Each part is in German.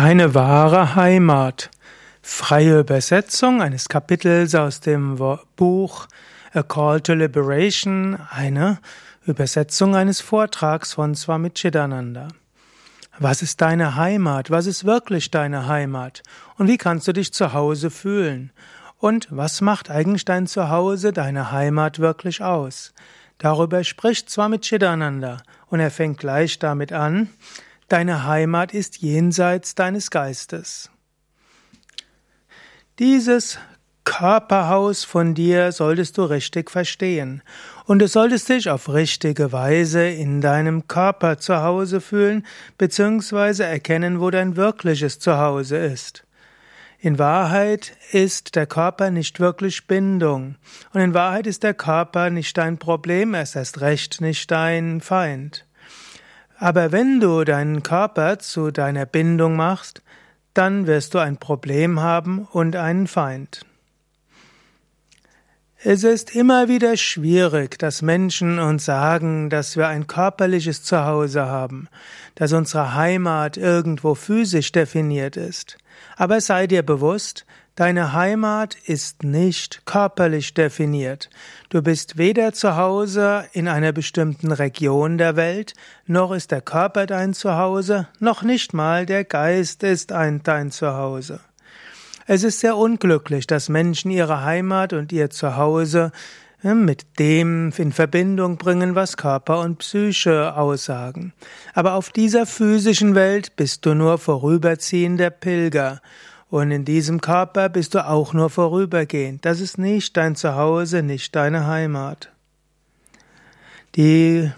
Deine wahre Heimat. Freie Übersetzung eines Kapitels aus dem Buch A Call to Liberation, eine Übersetzung eines Vortrags von Swami Chidananda. Was ist deine Heimat? Was ist wirklich deine Heimat? Und wie kannst du dich zu Hause fühlen? Und was macht eigentlich dein Zuhause, deine Heimat wirklich aus? Darüber spricht Swami Chidananda und er fängt gleich damit an, Deine Heimat ist jenseits deines Geistes. Dieses Körperhaus von dir solltest du richtig verstehen. Und du solltest dich auf richtige Weise in deinem Körper zu Hause fühlen, beziehungsweise erkennen, wo dein wirkliches Zuhause ist. In Wahrheit ist der Körper nicht wirklich Bindung. Und in Wahrheit ist der Körper nicht dein Problem, er ist erst recht nicht dein Feind. Aber wenn du deinen Körper zu deiner Bindung machst, dann wirst du ein Problem haben und einen Feind. Es ist immer wieder schwierig, dass Menschen uns sagen, dass wir ein körperliches Zuhause haben, dass unsere Heimat irgendwo physisch definiert ist. Aber sei dir bewusst, Deine Heimat ist nicht körperlich definiert. Du bist weder zu Hause in einer bestimmten Region der Welt, noch ist der Körper dein Zuhause, noch nicht mal der Geist ist ein dein Zuhause. Es ist sehr unglücklich, dass Menschen ihre Heimat und ihr Zuhause äh, mit dem in Verbindung bringen, was Körper und Psyche aussagen. Aber auf dieser physischen Welt bist du nur vorüberziehender Pilger und in diesem Körper bist du auch nur vorübergehend. Das ist nicht dein Zuhause, nicht deine Heimat. Die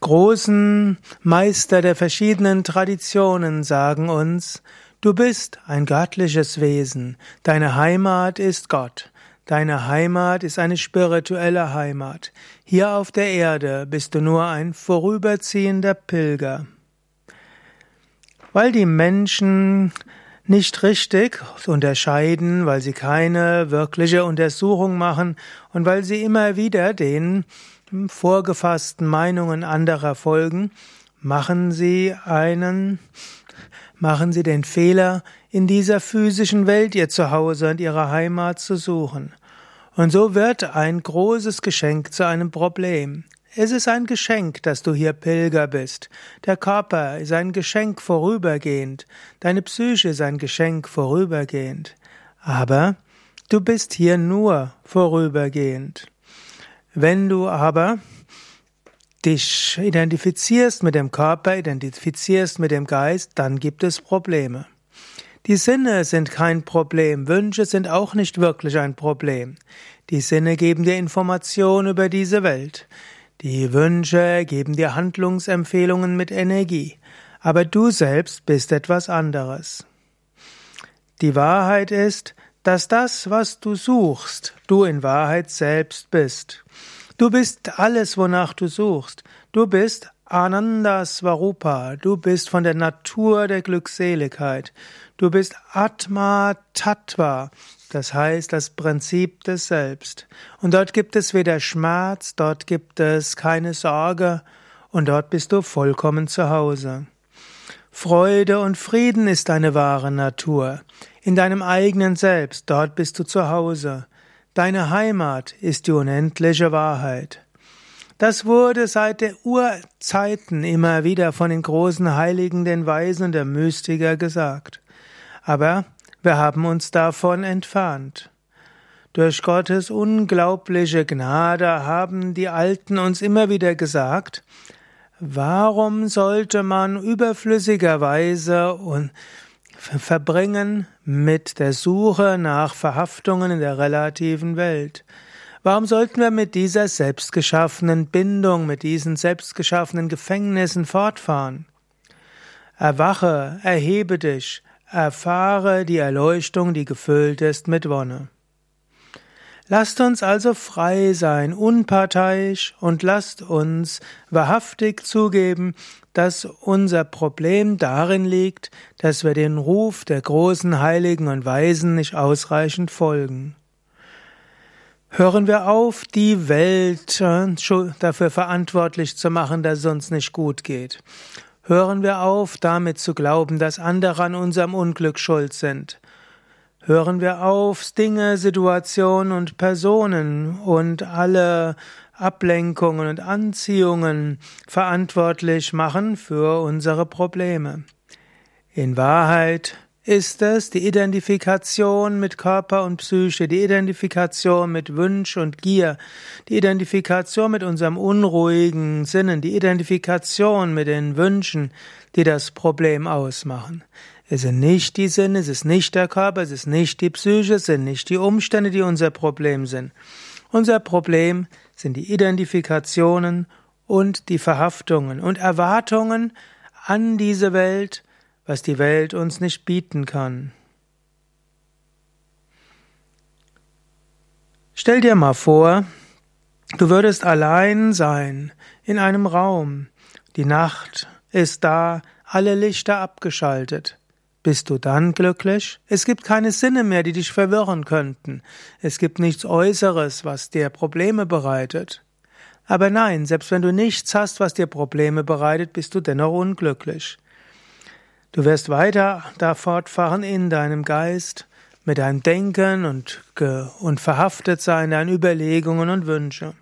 großen Meister der verschiedenen Traditionen sagen uns, du bist ein göttliches Wesen, deine Heimat ist Gott. Deine Heimat ist eine spirituelle Heimat. Hier auf der Erde bist du nur ein vorüberziehender Pilger. Weil die Menschen nicht richtig unterscheiden, weil sie keine wirkliche Untersuchung machen und weil sie immer wieder den vorgefassten Meinungen anderer folgen, machen sie einen, machen sie den Fehler, in dieser physischen Welt ihr Zuhause und ihre Heimat zu suchen. Und so wird ein großes Geschenk zu einem Problem. Es ist ein Geschenk, dass du hier Pilger bist. Der Körper ist ein Geschenk vorübergehend. Deine Psyche ist ein Geschenk vorübergehend. Aber du bist hier nur vorübergehend. Wenn du aber dich identifizierst mit dem Körper, identifizierst mit dem Geist, dann gibt es Probleme. Die Sinne sind kein Problem, Wünsche sind auch nicht wirklich ein Problem. Die Sinne geben dir Informationen über diese Welt. Die Wünsche geben dir Handlungsempfehlungen mit Energie, aber du selbst bist etwas anderes. Die Wahrheit ist, dass das, was du suchst, du in Wahrheit selbst bist. Du bist alles, wonach du suchst. Du bist Ananda Svarupa, du bist von der Natur der Glückseligkeit. Du bist Atma Tattva, das heißt das Prinzip des Selbst. Und dort gibt es weder Schmerz, dort gibt es keine Sorge und dort bist du vollkommen zu Hause. Freude und Frieden ist deine wahre Natur. In deinem eigenen Selbst, dort bist du zu Hause. Deine Heimat ist die unendliche Wahrheit. Das wurde seit der Urzeiten immer wieder von den großen Heiligen, den Weisen und der Mystiker gesagt. Aber wir haben uns davon entfernt. Durch Gottes unglaubliche Gnade haben die Alten uns immer wieder gesagt, warum sollte man überflüssigerweise und verbringen mit der Suche nach Verhaftungen in der relativen Welt? Warum sollten wir mit dieser selbstgeschaffenen Bindung, mit diesen selbstgeschaffenen Gefängnissen fortfahren? Erwache, erhebe dich, Erfahre die Erleuchtung, die gefüllt ist mit Wonne. Lasst uns also frei sein, unparteiisch und lasst uns wahrhaftig zugeben, dass unser Problem darin liegt, dass wir den Ruf der großen Heiligen und Weisen nicht ausreichend folgen. Hören wir auf, die Welt dafür verantwortlich zu machen, dass es uns nicht gut geht. Hören wir auf, damit zu glauben, dass andere an unserem Unglück schuld sind. Hören wir auf, Dinge, Situationen und Personen und alle Ablenkungen und Anziehungen verantwortlich machen für unsere Probleme. In Wahrheit ist es die Identifikation mit Körper und Psyche, die Identifikation mit Wunsch und Gier, die Identifikation mit unserem unruhigen Sinnen, die Identifikation mit den Wünschen, die das Problem ausmachen. Es sind nicht die Sinne, es ist nicht der Körper, es ist nicht die Psyche, es sind nicht die Umstände, die unser Problem sind. Unser Problem sind die Identifikationen und die Verhaftungen und Erwartungen an diese Welt, was die Welt uns nicht bieten kann. Stell dir mal vor, du würdest allein sein in einem Raum. Die Nacht ist da, alle Lichter abgeschaltet. Bist du dann glücklich? Es gibt keine Sinne mehr, die dich verwirren könnten. Es gibt nichts Äußeres, was dir Probleme bereitet. Aber nein, selbst wenn du nichts hast, was dir Probleme bereitet, bist du dennoch unglücklich. Du wirst weiter da fortfahren in deinem Geist, mit deinem Denken und, und verhaftet sein, deinen Überlegungen und Wünsche.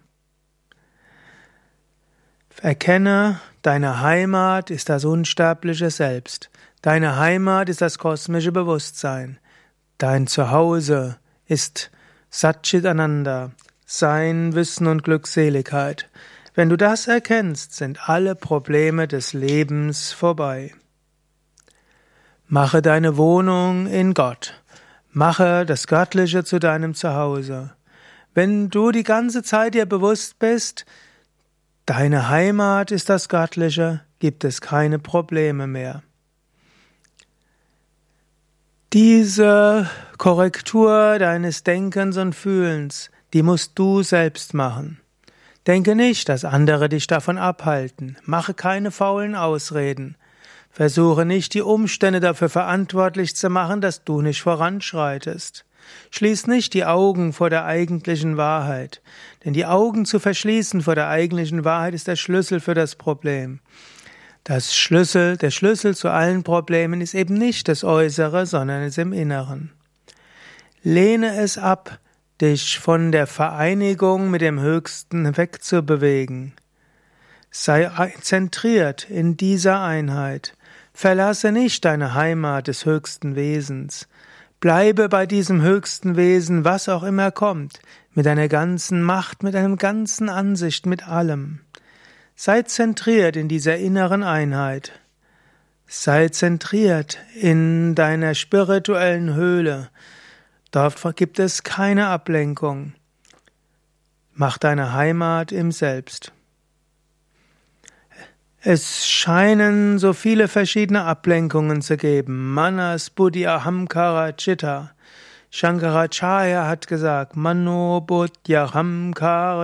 Erkenne, deine Heimat ist das unsterbliche Selbst. Deine Heimat ist das kosmische Bewusstsein. Dein Zuhause ist Satchitananda, sein Wissen und Glückseligkeit. Wenn du das erkennst, sind alle Probleme des Lebens vorbei. Mache deine Wohnung in Gott. Mache das Göttliche zu deinem Zuhause. Wenn du die ganze Zeit dir bewusst bist, deine Heimat ist das Göttliche, gibt es keine Probleme mehr. Diese Korrektur deines Denkens und Fühlens, die musst du selbst machen. Denke nicht, dass andere dich davon abhalten. Mache keine faulen Ausreden. Versuche nicht, die Umstände dafür verantwortlich zu machen, dass du nicht voranschreitest. Schließ nicht die Augen vor der eigentlichen Wahrheit, denn die Augen zu verschließen vor der eigentlichen Wahrheit ist der Schlüssel für das Problem. Das Schlüssel, der Schlüssel zu allen Problemen ist eben nicht das Äußere, sondern es im Inneren. Lehne es ab, dich von der Vereinigung mit dem Höchsten wegzubewegen. Sei zentriert in dieser Einheit. Verlasse nicht deine Heimat des höchsten Wesens. Bleibe bei diesem höchsten Wesen, was auch immer kommt, mit deiner ganzen Macht, mit deinem ganzen Ansicht, mit allem. Sei zentriert in dieser inneren Einheit. Sei zentriert in deiner spirituellen Höhle. Dort gibt es keine Ablenkung. Mach deine Heimat im Selbst. Es scheinen so viele verschiedene Ablenkungen zu geben. Manas, Buddhi, Ahamkara, Chitta. Shankaracharya hat gesagt, Mano Buddhyaham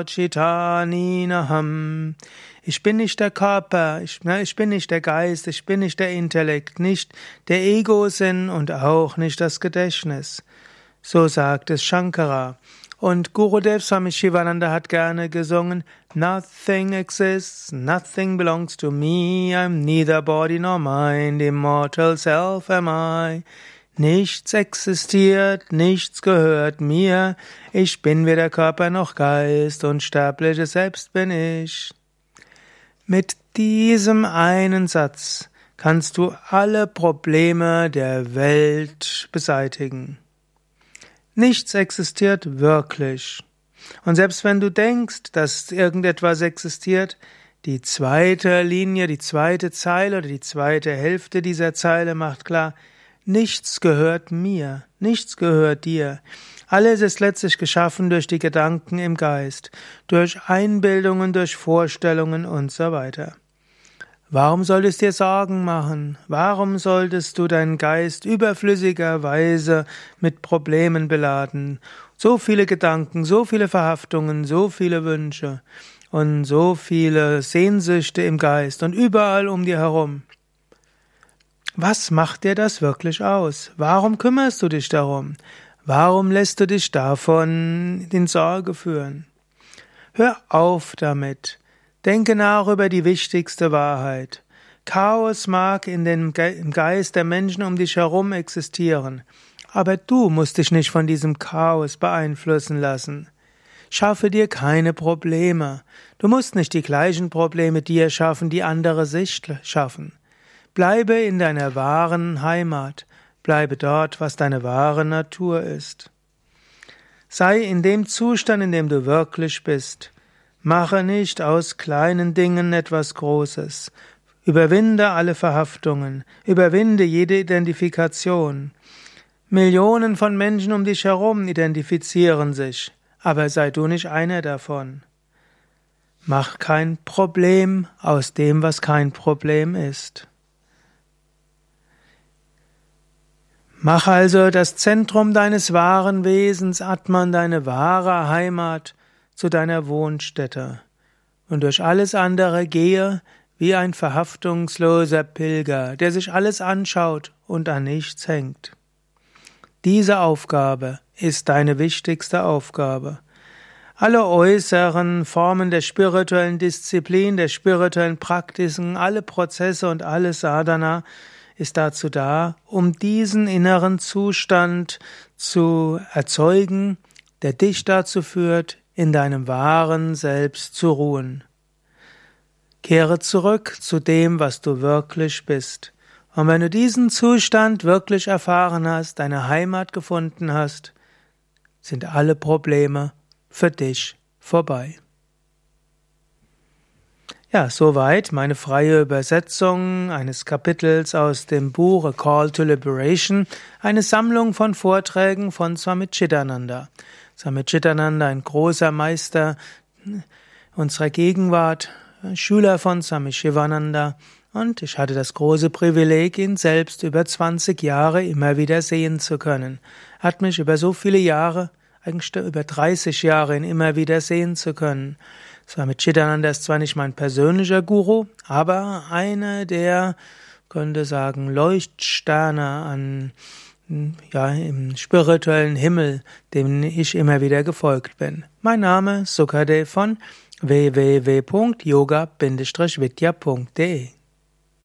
Chitta Ninaham. Ich bin nicht der Körper, ich, ich bin nicht der Geist, ich bin nicht der Intellekt, nicht der Ego-Sinn und auch nicht das Gedächtnis. So sagt es Shankara. Und Gurudev Swami Shivananda hat gerne gesungen, Nothing exists, nothing belongs to me, I'm neither body nor mind, immortal self am I. Nichts existiert, nichts gehört mir, ich bin weder Körper noch Geist, unsterbliches Selbst bin ich. Mit diesem einen Satz kannst du alle Probleme der Welt beseitigen. Nichts existiert wirklich. Und selbst wenn du denkst, dass irgendetwas existiert, die zweite Linie, die zweite Zeile oder die zweite Hälfte dieser Zeile macht klar, nichts gehört mir, nichts gehört dir. Alles ist letztlich geschaffen durch die Gedanken im Geist, durch Einbildungen, durch Vorstellungen und so weiter. Warum solltest dir Sorgen machen? Warum solltest du deinen Geist überflüssigerweise mit Problemen beladen? So viele Gedanken, so viele Verhaftungen, so viele Wünsche und so viele Sehnsüchte im Geist und überall um dir herum. Was macht dir das wirklich aus? Warum kümmerst du dich darum? Warum lässt du dich davon in Sorge führen? Hör auf damit. Denke nach über die wichtigste Wahrheit. Chaos mag in dem im Geist der Menschen um dich herum existieren, aber du musst dich nicht von diesem Chaos beeinflussen lassen. Schaffe dir keine Probleme. Du musst nicht die gleichen Probleme dir schaffen, die andere sich schaffen. Bleibe in deiner wahren Heimat. Bleibe dort, was deine wahre Natur ist. Sei in dem Zustand, in dem du wirklich bist. Mache nicht aus kleinen Dingen etwas Großes. Überwinde alle Verhaftungen. Überwinde jede Identifikation. Millionen von Menschen um dich herum identifizieren sich aber sei du nicht einer davon. Mach kein Problem aus dem, was kein Problem ist. Mach also das Zentrum deines wahren Wesens, Atman, deine wahre Heimat, zu deiner Wohnstätte, und durch alles andere gehe wie ein verhaftungsloser Pilger, der sich alles anschaut und an nichts hängt. Diese Aufgabe ist deine wichtigste Aufgabe. Alle äußeren Formen der spirituellen Disziplin, der spirituellen Praktiken, alle Prozesse und alle Sadhana ist dazu da, um diesen inneren Zustand zu erzeugen, der dich dazu führt, in deinem wahren Selbst zu ruhen. Kehre zurück zu dem, was du wirklich bist. Und wenn du diesen Zustand wirklich erfahren hast, deine Heimat gefunden hast, sind alle Probleme für dich vorbei. Ja, soweit meine freie Übersetzung eines Kapitels aus dem Buch A Call to Liberation, eine Sammlung von Vorträgen von Swami Chidananda. Swami Chidananda, ein großer Meister unserer Gegenwart, Schüler von Swami Shivananda, und ich hatte das große Privileg, ihn selbst über 20 Jahre immer wieder sehen zu können. Hat mich über so viele Jahre eigentlich über 30 Jahre ihn immer wieder sehen zu können. Swami Chidananda ist zwar nicht mein persönlicher Guru, aber einer der, könnte sagen, Leuchtsterne an, ja, im spirituellen Himmel, dem ich immer wieder gefolgt bin. Mein Name Sukadev von www.yoga-vidya.de